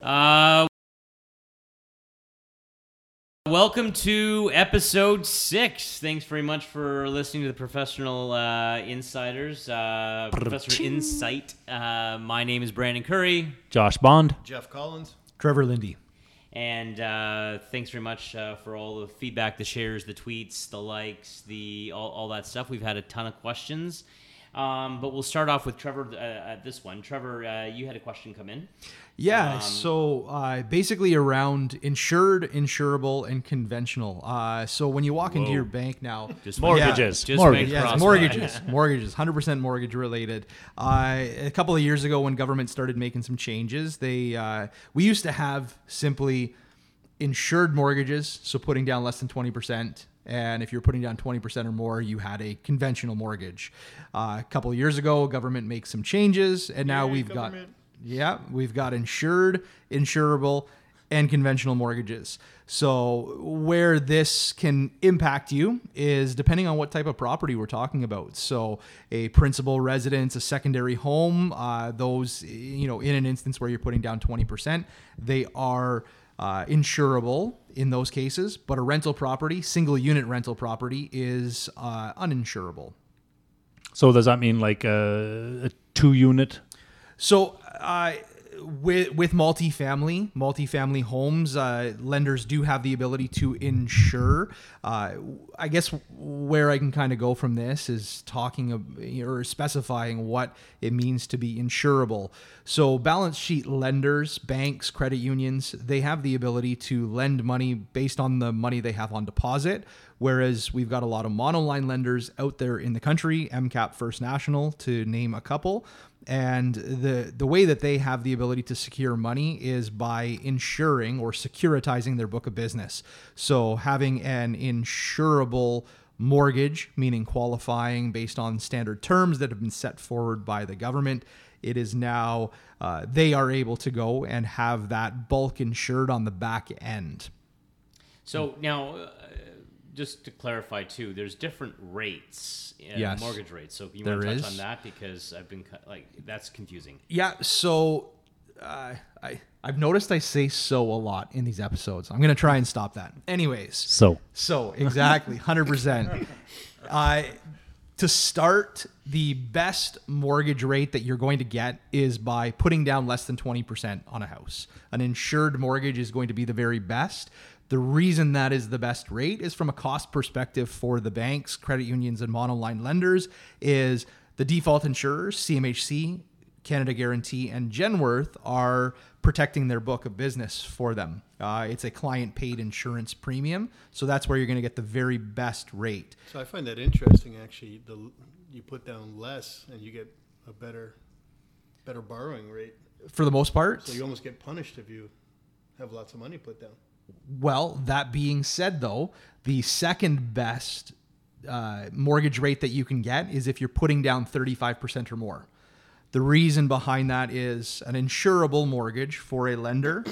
Uh, welcome to episode six. Thanks very much for listening to the Professional uh, Insiders, uh, Professor Insight. Uh, my name is Brandon Curry, Josh Bond. Jeff Collins. Trevor Lindy. and uh, thanks very much uh, for all the feedback, the shares, the tweets, the likes, the all, all that stuff. We've had a ton of questions. Um, but we'll start off with Trevor uh, at this one. Trevor, uh, you had a question come in. Yeah, Um, so uh, basically around insured, insurable, and conventional. Uh, so when you walk into your bank now, Just Mortgages. Just Mortgage. Yes, mortgages, mortgages, hundred percent mortgage related. Uh, a couple of years ago, when government started making some changes, they uh, we used to have simply insured mortgages, so putting down less than twenty percent. And if you're putting down 20% or more, you had a conventional mortgage. Uh, a couple of years ago, government makes some changes, and now Yay, we've government. got yeah, we've got insured, insurable, and conventional mortgages. So, where this can impact you is depending on what type of property we're talking about. So, a principal residence, a secondary home, uh, those, you know, in an instance where you're putting down 20%, they are uh, insurable in those cases, but a rental property, single unit rental property, is uh, uninsurable. So does that mean like a, a two unit? So, uh, with with multifamily multifamily homes, uh, lenders do have the ability to insure. Uh, I guess where I can kind of go from this is talking of, or specifying what it means to be insurable. So, balance sheet lenders, banks, credit unions, they have the ability to lend money based on the money they have on deposit. Whereas we've got a lot of monoline lenders out there in the country, MCAP First National, to name a couple and the the way that they have the ability to secure money is by insuring or securitizing their book of business. So having an insurable mortgage, meaning qualifying based on standard terms that have been set forward by the government, it is now uh, they are able to go and have that bulk insured on the back end. So now, uh, just to clarify too, there's different rates, uh, Yes. mortgage rates. So you want to touch is. on that because I've been like that's confusing. Yeah, so uh, I I've noticed I say so a lot in these episodes. I'm gonna try and stop that. Anyways, So So exactly, hundred percent. Uh, to start, the best mortgage rate that you're going to get is by putting down less than twenty percent on a house. An insured mortgage is going to be the very best. The reason that is the best rate is from a cost perspective for the banks, credit unions, and monoline lenders. Is the default insurers, CMHC, Canada Guarantee and Genworth are protecting their book of business for them. Uh, it's a client paid insurance premium, so that's where you're going to get the very best rate. So I find that interesting. Actually, the you put down less and you get a better, better borrowing rate. For the most part, So you almost get punished if you have lots of money put down. Well, that being said, though, the second best uh, mortgage rate that you can get is if you're putting down 35% or more. The reason behind that is an insurable mortgage for a lender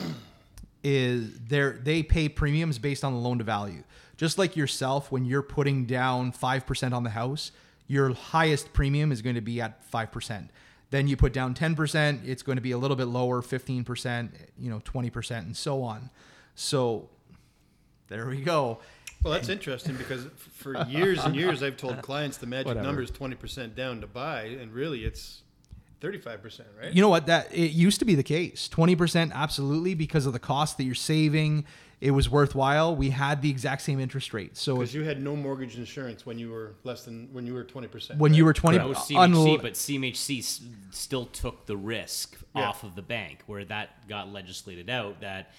is they they pay premiums based on the loan to value. Just like yourself, when you're putting down five percent on the house, your highest premium is going to be at five percent. Then you put down ten percent, it's going to be a little bit lower, fifteen percent, you know, twenty percent, and so on. So there we go. Well, that's interesting because for years and years I've told clients the magic number is twenty percent down to buy, and really it's thirty-five percent, right? You know what? That it used to be the case. Twenty percent, absolutely, because of the cost that you're saving. It was worthwhile. We had the exact same interest rate. So Because you had no mortgage insurance when you were less than when you were twenty percent. when you were twenty, That was CMHC, unlo- but CMHC s- still took the risk Yeah. off of the bank, where that got legislated out that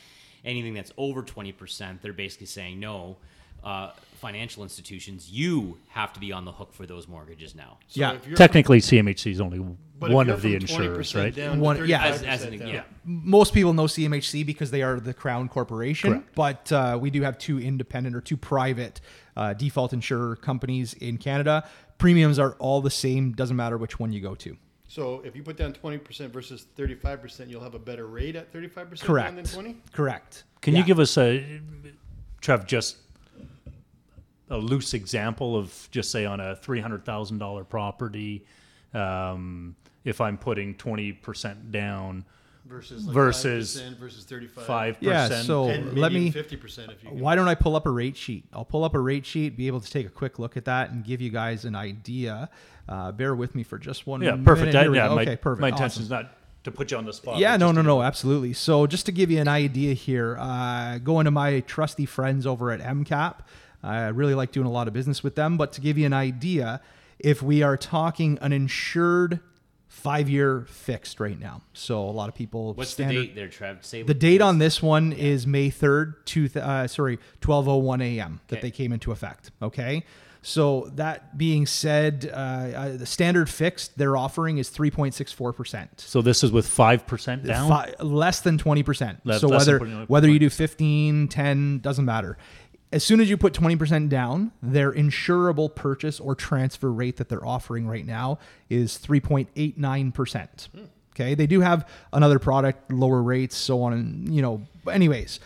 anything that's over 20%, they're basically saying no. Uh, financial institutions, you have to be on the hook for those mortgages now. So Yeah. if you're technically, CMHC is only one of the insurers, right? One- yeah. As, as an, yeah. most people know CMHC because they are the Crown Corporation, Correct. but uh, we do have two independent or two private uh, default insurer companies in Canada. Premiums are all the same. Doesn't matter which one you go to. So if you put down twenty percent versus thirty-five percent, you'll have a better rate at thirty-five percent Correct. than twenty. Correct. Can Yeah. you give us a, Trev, just a loose example of just say on a three hundred thousand dollar property, um, if I'm putting twenty percent down, versus like Versus 5% versus 35. Five Yeah, so- and maybe let me- 50% if you can. Why don't I pull up a rate sheet? I'll pull up a rate sheet, be able to take a quick look at that, and give you guys an idea. Uh, bear with me for just one yeah, minute. perfect. Here we yeah, go. my, okay, perfect. My Awesome. intention is not to put you on the spot. Yeah, no, no, no, absolutely. So just to give you an idea here, uh, going to my trusty friends over at MCAP, I really like doing a lot of business with them. But to give you an idea, if we are talking an insured five-year fixed right now, so a lot of people What's standard, the date there, Trev? Say The date on this one is May 3rd, two th- uh, sorry, 1201 a.m. that Okay. they came into effect. Okay. So that being said, uh, uh, the standard fixed they're offering is 3.64%. So this is with five percent down. Fi- less than 20%. Less- so less whether 20 whether you do 15, 10, doesn't matter. As soon as you put 20% down, their insurable purchase or transfer rate that they're offering right now is 3.89%. Okay? They do have another product, lower rates, so on and, you know, anyways,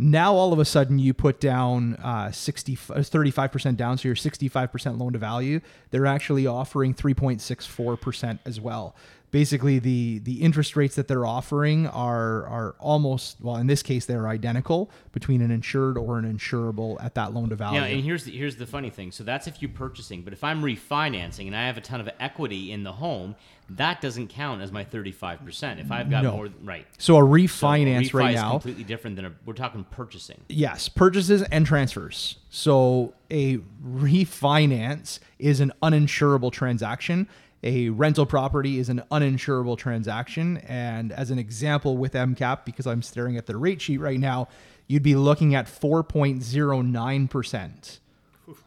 now all of a sudden you put down uh, 60 uh, 35% down so you're 65% loan to value they're actually offering 3.64% as well basically the the interest rates that they're offering are are almost well in this case they're identical between an insured or an insurable at that loan to value Yeah, and here's the, here's the funny thing. So that's if you're purchasing, but if I'm refinancing and I have a ton of equity in the home, that doesn't count as my 35%. If I've got No. more, right? so a So a refinance refi right is now completely different than a, we're talking purchasing. Yes, purchases and transfers. So a refinance is an uninsurable transaction. A rental property is an uninsurable transaction. And as an example with MCAP, because I'm staring at the rate sheet right now, you'd be looking at 4.09%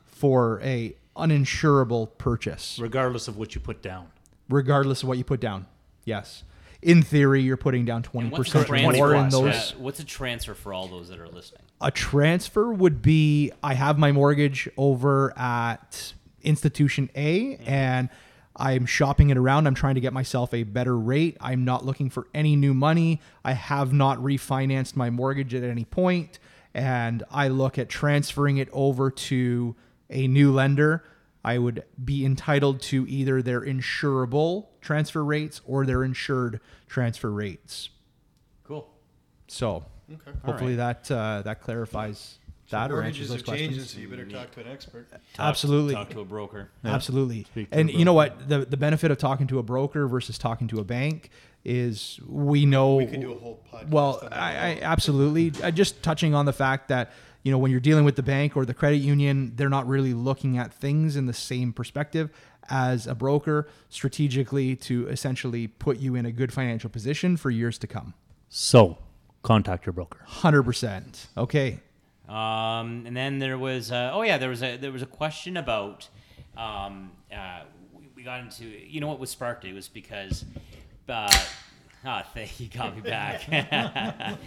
for a uninsurable purchase, regardless of what you put down. regardless of what you put down. Yes. In theory, you're putting down 20% what's a transfer? more in those. Uh, what's a transfer for all those that are listening? A transfer would be I have my mortgage over at institution A and I'm shopping it around. I'm trying to get myself a better rate. I'm not looking for any new money. I have not refinanced my mortgage at any point, and I look at transferring it over to a new lender. I would be entitled to either their insurable transfer rates or their insured transfer rates. Cool. So Okay. hopefully that uh, that clarifies that or answers those changing, questions. so you better talk to an expert. Talk- Absolutely. Talk to a broker. Absolutely. Speak to a And you know what? The the benefit of talking to a broker versus talking to a bank is we know We could do a whole podcast. well, I, I absolutely. I just touching on the fact that you know when you're dealing with the bank or the credit union, they're not really looking at things in the same perspective as a broker strategically to essentially put you in a good financial position for years to come. So contact your broker. Hundred percent. Okay. Um, and then there was, uh, oh yeah, there was a there was a question about. Um, uh, we, we got into, you know, what was sparked it was because. Uh, Ah, thank you, got me back. um,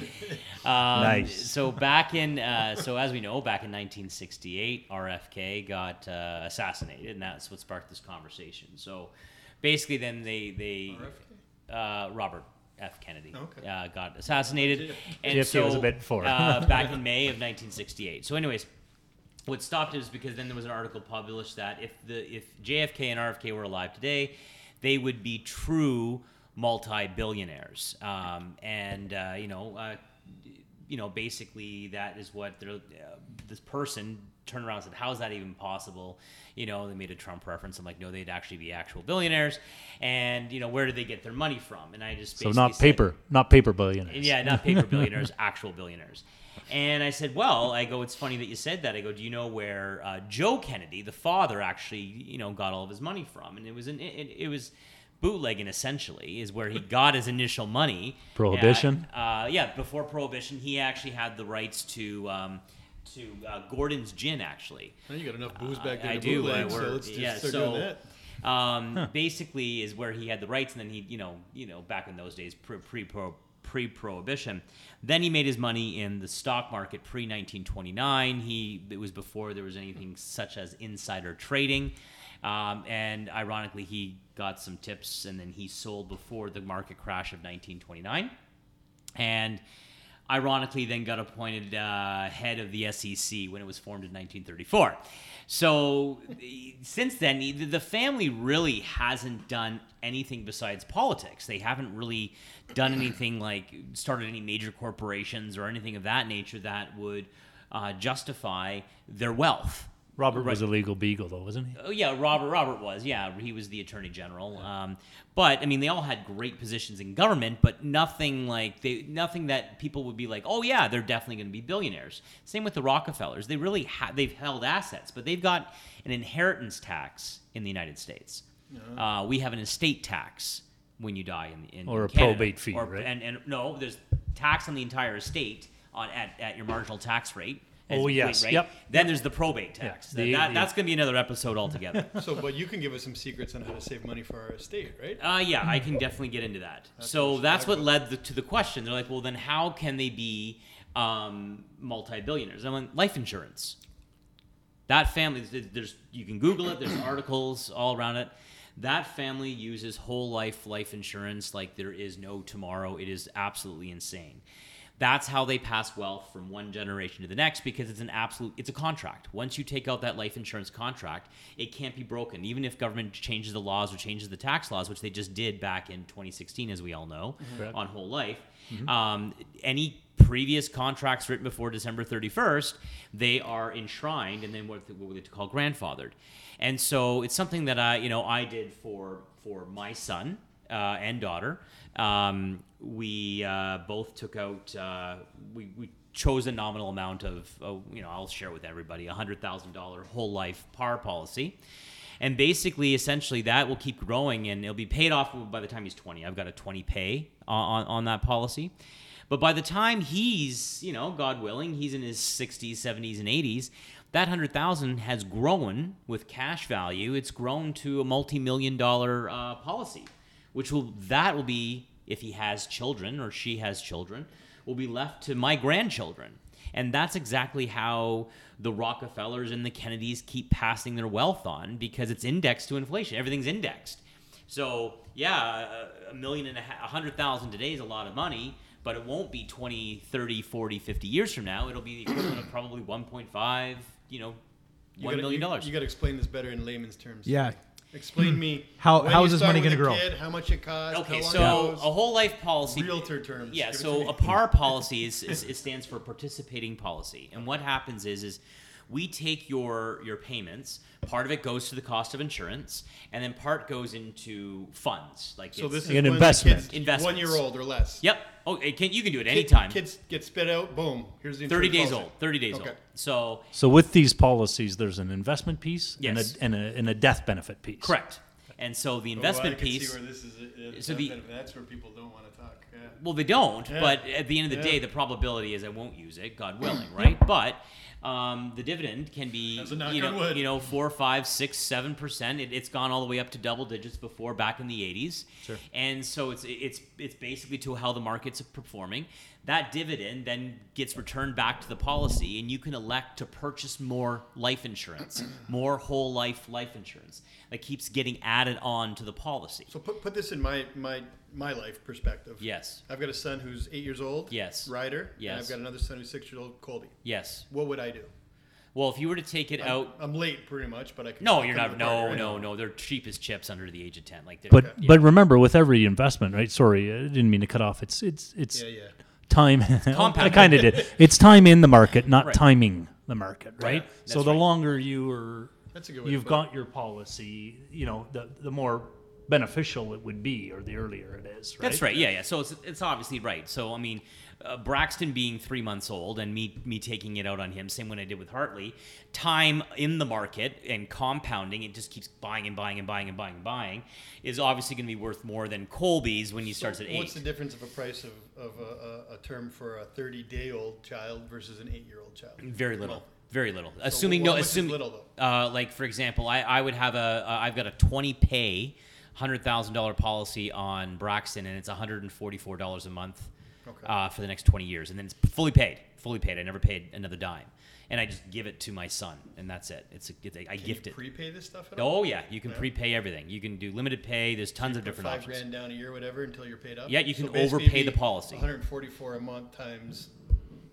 Nice. So back in, uh, so as we know, back in 1968, RFK got uh, assassinated, and that's what sparked this conversation. So basically, then they they uh, Robert F. Kennedy Okay. uh, got assassinated, and JFK so was a bit before. uh, back in May of 1968. So, anyways, what stopped it is because then there was an article published that if the if JFK and RFK were alive today, they would be true multi-billionaires, um, and uh, you know, uh, you know, basically that is what they're, uh, this person turned around and said, "How is that even possible?" You know, they made a Trump reference. I'm like, no, they'd actually be actual billionaires, and you know, where do they get their money from? And I just So not said- paper, not paper billionaires. yeah, not paper billionaires, actual billionaires. And I said, well, I go, it's funny that you said that. I go, do you know where uh, Joe Kennedy, the father, actually, you know, got all of his money from? And it was an, it, it was bootlegging essentially is where he got his initial money. Prohibition? Uh, uh, yeah, before prohibition, he actually had the rights to um, to uh, Gordon's gin. Actually, Well, you got enough booze back I- there I to do. bootleg, I so work- let's just yeah, start so doing that. um, basically is where he had the rights, and then he, you know, you know, back in those days, pre pre pre prohibition. Then he made his money in the stock market pre 1929. He it was before there was anything such as insider trading. Um, and ironically, he got some tips, and then he sold before the market crash of 1929. And ironically then got appointed uh, head of the SEC when it was formed in 1934. So since then, the family really hasn't done anything besides politics. They haven't really done anything like started any major corporations or anything of that nature that would uh, justify their wealth. Robert was a legal beagle, though, wasn't he? Oh yeah, Robert. Robert was. Yeah, he was the attorney general. Um, but I mean, they all had great positions in government, but nothing like they, nothing that people would be like, oh yeah, they're definitely going to be billionaires. Same with the Rockefellers. They really ha- they've held assets, but they've got an inheritance tax in the United States. Uh, we have an estate tax when you die in, the in Or a Canada. probate fee, Or- right? And and no, there's tax on the entire estate on at, at your marginal tax rate. As- Oh, yes. right? Yep. Then there's the probate tax. Yeah, the- that, the- that's going to be another episode altogether. So, but you can give us some secrets on how to save money for our estate, right? Uh, yeah, I can definitely get into that. so that's what led the, to the question. They're like, well, then how can they be um, multi-billionaires? I went, life insurance. That family, there's- there's you can Google it. There's articles all around it. That family uses whole life life insurance like there is no tomorrow. It is absolutely insane. That's how they pass wealth from one generation to the next because it's an absolute it's a contract. Once you take out that life insurance contract, it can't be broken. Even if government changes the laws or changes the tax laws, which they just did back in 2016, as we all know, Correct. on whole life. Um, any previous contracts written before December 31st, they are enshrined and then what, what we call grandfathered. And so it's something that I, you know, I did for for my son uh, and daughter. Um, we uh, both took out. Uh, we, we chose a nominal amount of, uh, you know, I'll share with everybody a hundred thousand dollar whole life par policy. And basically, essentially, that will keep growing and it'll be paid off by the time he's 20. I've got a 20 pay on, on, that policy. But by the time he's, you know, God willing, he's in his 60s, 70s, and 80s, that 100,000 has grown with cash value. It's grown to a multi-million dollar uh, policy, which will that will be if he has children or she has children, will be left to my grandchildren. And that's exactly how the Rockefellers and the Kennedys keep passing their wealth on because it's indexed to inflation. Everything's indexed. So, yeah, a- a million and a hundred thousand today is a lot of money, but it won't be 20, 30, 40, 50 years from now. It'll be the equivalent of probably 1.5, you know, You $1 gotta- million you- dollars. You got to explain this better in layman's terms. Yeah. Explain me hmm. How- when how this money gonna grow? Kid, how much it costs? Okay, how long so it goes, a whole life policy. realtor terms. Yeah, Give it so a par policy is, is it stands for participating policy, and what happens is is we take your your payments. Part of it goes to the cost of insurance, and then part goes into funds. Like So it's- this is An when the investment. kid's one year old or less. Yep. Oh, it can, you can do it anytime. Kids get spit out. Boom. Here's the Thirty days policy. old. Thirty days Okay. old. So So with these policies, there's an investment piece Yes. and, a, and, a, and a death benefit piece. correct. And so the Oh, investment I can piece. See where this is. So the- that's where people don't want to talk. Yeah. Well, they don't, Yeah. but at the end of the Yeah. day, the probability is I won't use it, God willing, right? But um, the dividend can be, That's a you know, wood. you know, four, five, six, seven percent. It, it's gone all the way up to double digits before back in the '80s, Sure. and so it's it's it's basically to how the markets are performing. That dividend then gets returned back to the policy, and you can elect to purchase more life insurance, more whole life life insurance that keeps getting added on to the policy. So put, put this in my my my life perspective. Yes, I've got a son who's eight years old. Yes. Ryder. And Yes. I've got another son who's six years old, Colby. yes. What would I do? Well, if you were to take it out I'm late, pretty much, but I can. No, you're not. to the party, No, right? no, no. They're cheap as chips under the age of ten. Like, they're, But yeah. but remember, with every investment, right? Sorry, I didn't mean to cut off. It's it's it's Yeah, yeah. time. I kind of did. It's time in the market, not Right. timing the market, right? That's so the right. longer you are, That's a good way you've put it. got your policy. You know, the the more beneficial it would be, or the earlier it is. Right? that's right. Yeah, yeah. So it's it's obviously right. So I mean, uh, Braxton being three months old and me me taking it out on him, same when I did with Hartley. Time in the market and compounding, it just keeps buying and buying and buying and buying and buying, is obviously going to be worth more than Colby's when he starts So at What's the difference of a price of, of a, a, a term for a 30 day old child versus an eight year old child? Very little. Well, Very little. Assuming how no, assuming little, Uh, like for example, I, I would have a uh, I've got a twenty pay, hundred thousand dollar policy on Braxton, and it's one hundred and forty four dollars a month Okay. uh, for the next twenty years, and then it's fully paid, fully paid. I never paid another dime, and I just give it to my son, and that's it. It's a, it's a I Can gift you it. prepay this stuff at all? Oh yeah, you can Yeah. prepay everything. You can do limited pay. There's tons of different five options. grand down a year, whatever, until you're paid up. Yeah, you can basically overpay the policy. 144 a month times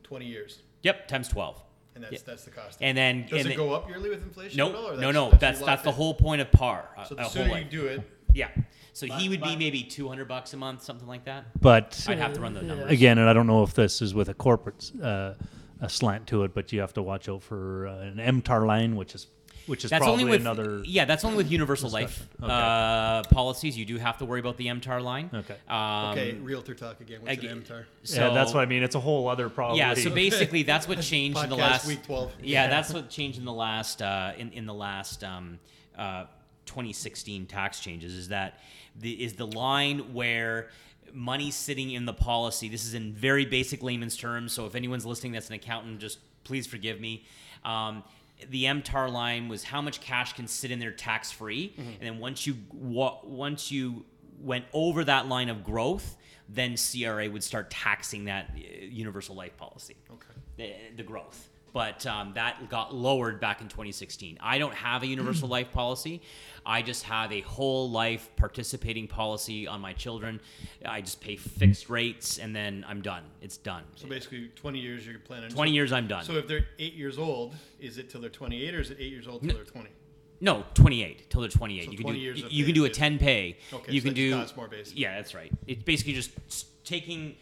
twenty years, Yep, times twelve. and that's that's the cost. And then does and it then- go up yearly with inflation? No, at all, no, no. That's locked that's the whole point of par. So the sooner you do it, Yeah. So he would be maybe two hundred bucks a month, something like that. But I'd have to run the numbers. again, and I don't know if this is with a corporate uh, a slant to it, but you have to watch out for uh, an MTAR line, which is which is That's probably only with another. yeah. That's only with universal life Okay. uh, policies. You do have to worry about the MTAR line. Okay. Um, okay, realtor talk again. What's ag- an MTAR? So, yeah, that's what I mean. It's a whole other problem. Yeah. So basically, that's what changed in the last week 12. Yeah, that's what changed in the last uh, in in the last um, uh, 2016 tax changes. Is that the is the line where money sitting in the policy. This is in very basic layman's terms. So if anyone's listening that's an accountant, just please forgive me. Um, the MTAR line was how much cash can sit in there tax free, Mm-hmm. and then once you wa- once you went over that line of growth, then CRA would start taxing that uh, universal life policy Okay. the, the growth. But um, that got lowered back in 2016. I don't have a universal life policy. I just have a whole life participating policy on my children. I just pay fixed rates and then I'm done. It's done. So basically, twenty years you're planning. 20 years, I'm done. So if they're eight years old, is it till they're 28, or is it eight years old till they're 20? no, 28 till they're 28. So you can 20 do years of you can do a 10 pay. Okay, you so can do costs more, basically. Yeah, that's right. It's basically just taking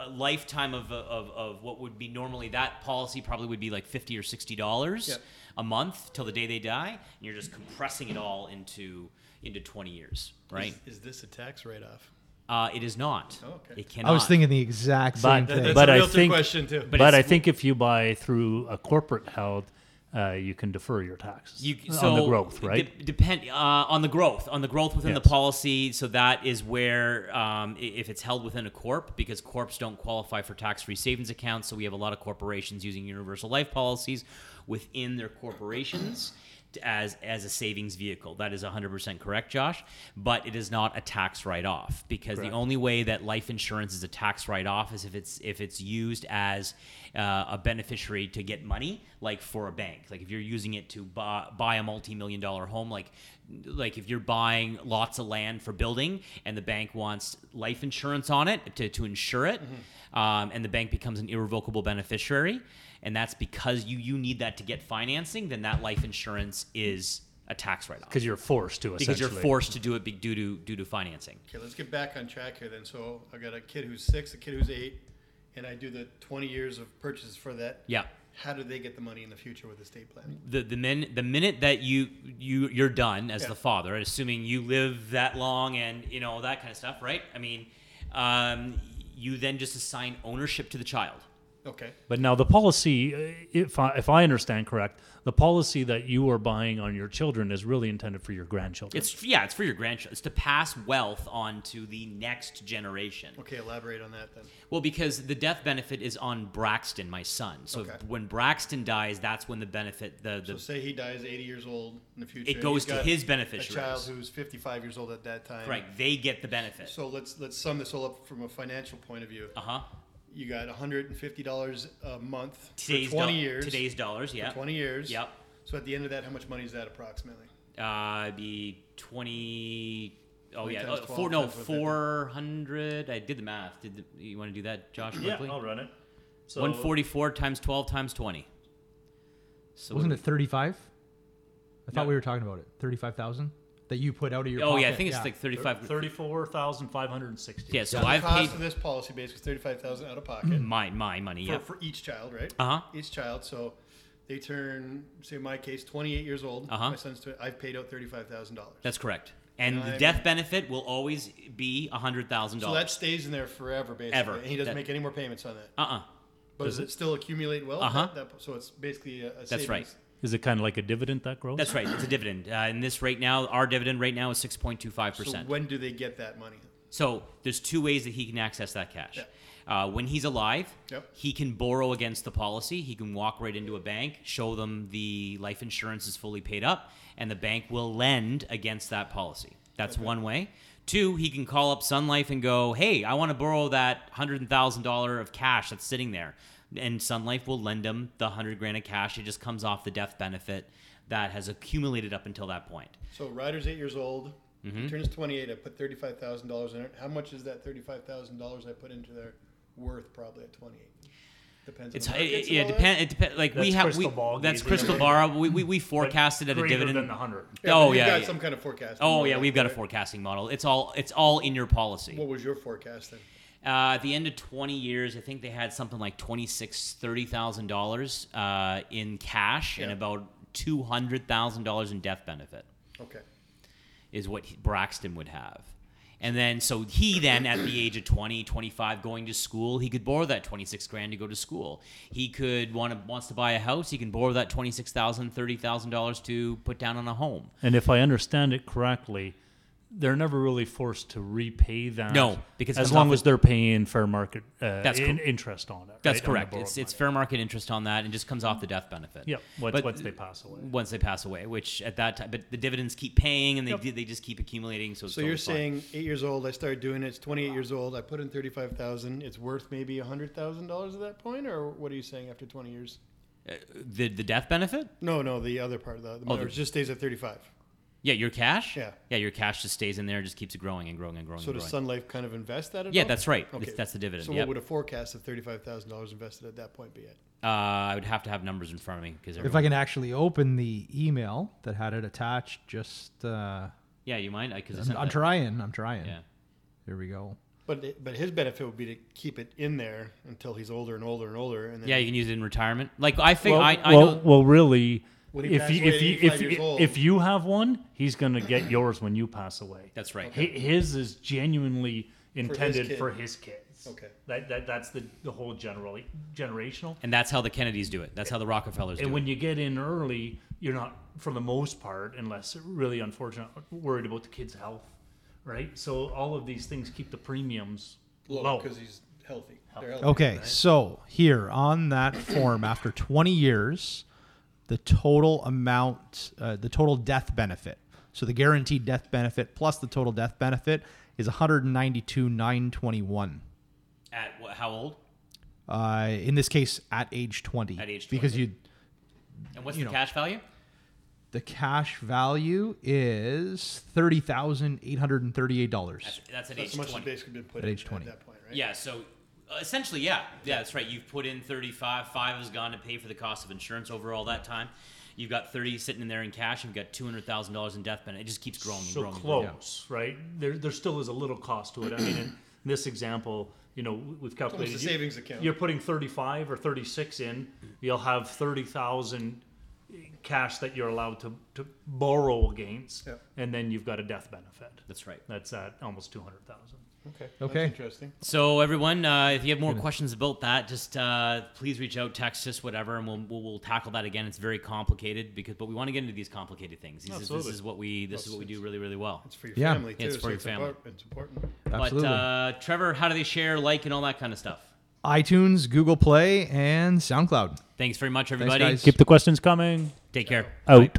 a lifetime of, of, of what would be normally that policy probably would be like 50 or 60 dollars Yep. a month till the day they die and you're just compressing it all into into 20 years right Is, is this a tax write-off? uh, it is not Oh, okay. it cannot I was thinking the exact same But- thing. That's But a I think- question too. But But, I think if you buy through a corporate held, uh, you can defer your taxes You, on the growth, right? de- depend uh, on the growth, on the growth within the policy. So that is where, um, if it's held within a corp, because corps don't qualify for tax-free savings accounts. So we have a lot of corporations using universal life policies within their corporations as as a savings vehicle. That is 100% correct, Josh. But it is not a tax write-off because Correct. the only way that life insurance is a tax write-off is if it's if it's used as uh, a beneficiary to get money, like for a bank. Like if you're using it to buy, buy a multi-million dollar home, like like if you're buying lots of land for building and the bank wants life insurance on it to, to insure it, um, and the bank becomes an irrevocable beneficiary, and that's because you you need that to get financing, then that life insurance is a tax write-off Because you're forced to, because you're forced to do it due to due to financing. Okay, let's get back on track here then. So I got a kid who's six, a kid who's eight, and I do the 20 years of purchases for that. Yeah. How do they get the money in the future with estate planning? the the min the minute that you you you're done as Yeah. the father, assuming you live that long and you know all that kind of stuff, right? I mean, um, you then just assign ownership to the child. Okay. But now the policy, uh, if I, if I understand correct, the policy that you are buying on your children is really intended for your grandchildren. It's yeah, it's for your grandchildren. It's to pass wealth on to the next generation. Okay, elaborate on that then. Well, because the death benefit is on Braxton, my son. So Okay. when Braxton dies, that's when the benefit the the So say he dies 80 years old in the future. It goes to got his A beneficiaries. child who's 55 years old at that time. right, they get the benefit. So let's let's sum this all up from a financial point of view. Uh huh. You got $150 a month Today's for 20 do- years. Today's dollars, yeah. 20 years. Yep. So at the end of that, how much money is that approximately? Uh, it'd be twenty. Oh yeah, uh, 12 four no four hundred. I did the math. Did the, you want to do that, Josh? yeah, Quickly. I'll run it. So One forty four times twelve times twenty. So Wasn't it 35? I thought No. we were talking about it. 35,000 that you put out of your pocket. Oh yeah, I think it's like thirty five. thirty-four thousand five hundred and sixty. Yeah, so the I've cost paid of this policy basically is 35000 out of pocket my my money. for, Yeah. for each child, right? Uh huh. Each child. So they turn, say in my case, 28 years old. Uh-huh. My son's, tw- I've paid out $35,000. That's correct. And the I'm- death benefit will always be a hundred thousand So that dollars. stays in there forever, basically. Ever. And he doesn't That- make any more payments on that. Uh uh But does it still accumulate wealth? Uh-huh. That- that- so it's basically a, a That's savings. right. Is it kind of like a dividend that grows? That's right. It's a dividend. Uh, and this right now, our dividend right now is 6.25%. So percent. when do they get that money? So there's two ways that he can access that cash. Uh, when he's alive, Yep. he can borrow against the policy. He can walk right into a bank, show them the life insurance is fully paid up, and the bank will lend against that policy. That's one way. Two, he can call up Sun Life and go, "Hey, I want to borrow that hundred thousand dollar of cash that's sitting there," and Sun Life will lend him the hundred grand of cash. It just comes off the death benefit that has accumulated up until that point. So Ryder's eight years old. Mm-hmm. He turns 28. I put $35,000 in it. How much is that $35,000 I put into there worth probably at 28? Depends It's on the it, markets yeah, and all depend. It depend. Like we That's have crystal we, ball that's crystal ball. We we, we forecasted at a dividend. than 100. Yeah, oh you've yeah, got yeah. some kind of forecast. Oh yeah, we've got a forecasting model. It's all it's all in your policy. What was your forecast then? Uh, at the end of 20 years, I think they had something like twenty six, thirty thousand dollars uh, in cash and about two hundred thousand dollars in death benefit Okay. is what he- Braxton would have. And then, so he then, at the age of 20, 25, going to school, he could borrow that 26 grand to go to school. He could want to, wants to buy a house, he can borrow that $26,000, $30,000 to put down on a home. And if I understand it correctly, they're never really forced to repay that. No, because as long as they're paying fair market uh, That's in, cor- interest on it. That's right, on correct. borrowed It's it's fair market interest on that, and just comes off the death benefit. Yep. Once, But- once they pass away. Once they pass away, which at that time, but the dividends keep paying, and they Yep. they just keep accumulating. So it's So you're fine. saying eight years old, I started doing it. It's 28 years old. I put in 35,000. It's worth maybe hundred thousand dollars at that point, or what are you saying after 20 years? Uh, the the death benefit? No, no, the other part of the, the Oh, money the- just stays at 35. Yeah, your cash. Yeah. yeah, your cash just stays in there, and just keeps growing and growing and growing. So and does growing. Sun Life kind of invest that? At Yeah, all? that's right. Okay. That's the dividend. So yep. what would a forecast of thirty-five thousand dollars invested at that point be at? uh, I would have to have numbers in front of me because If I can actually open the email that had it attached, just uh, yeah, you mind? Because I'm, I'm trying. I'm trying. Yeah. Here we go. But it, but his benefit would be to keep it in there until he's older and older and older, and then Yeah, you can use it in retirement. Like I think Well, I, I well, know. well, really, When he if passes you, away if at you, if, years you- old. if you have one, he's going to get yours when you pass away. That's right. Hi- His is genuinely intended kid. for his kids. Okay. That, that that's the the whole general generational. And that's how the Kennedys do it. That's how the Rockefellers do it. And when you get in early, you're not, for the most part, unless really unfortunate, worried about the kid's health, right? So all of these things keep the premiums low. because he's healthy. They're healthy. Okay, so here on that form, after 20 years, the total amount, uh, the total death benefit. So the guaranteed death benefit plus the total death benefit is 192,921. At what, how old? Uh, in this case, at age 20. At age 20. Because you, And what's You the know. cash value? the cash value is thirty thousand eight hundred and thirty-eight dollars. That's, that's at That's age how much 20. basically been put At in age 20. at that point, right? Yeah, so Uh, essentially, yeah. Yeah, that's right. You've put in 35, 5 has gone to pay for the cost of insurance over all that time. You've got 30 sitting in there in cash, and you've got $200,000 in death benefit. It just keeps growing and so growing. and growing. close, right? There, there still is a little cost to it. I mean, in this example, you know, we've calculated a savings account. You're putting 35 or 36 in. You'll have 30,000 cash that you're allowed to, to borrow against, Yep. and then you've got a death benefit. That's right. That's at almost 200,000. Okay. Okay. That's interesting. So everyone, uh, if you have more questions about that, just uh, please reach out, text us, whatever, and we'll, we'll we'll tackle that again. It's very complicated because, but we want to get into these complicated things. This, is, this is what we this is what we do really really well. It's for your Yeah. family too. It's for so your family. impor- It's important. Absolutely. But uh, Trevor, how do they share, like, and all that kind of stuff? iTunes, Google Play, and SoundCloud. Thanks very much, everybody. guys. Keep the questions coming. Take care. Out.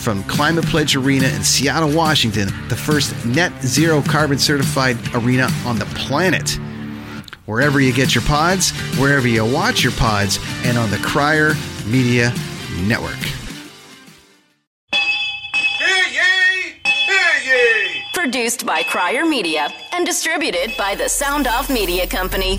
from Climate Pledge Arena in Seattle, Washington, the first net zero carbon certified arena on the planet. Wherever you get your pods, wherever you watch your pods, and on the Crier Media Network. Hear ye! Hear ye! Produced by Crier Media and distributed by the Sound Off Media Company.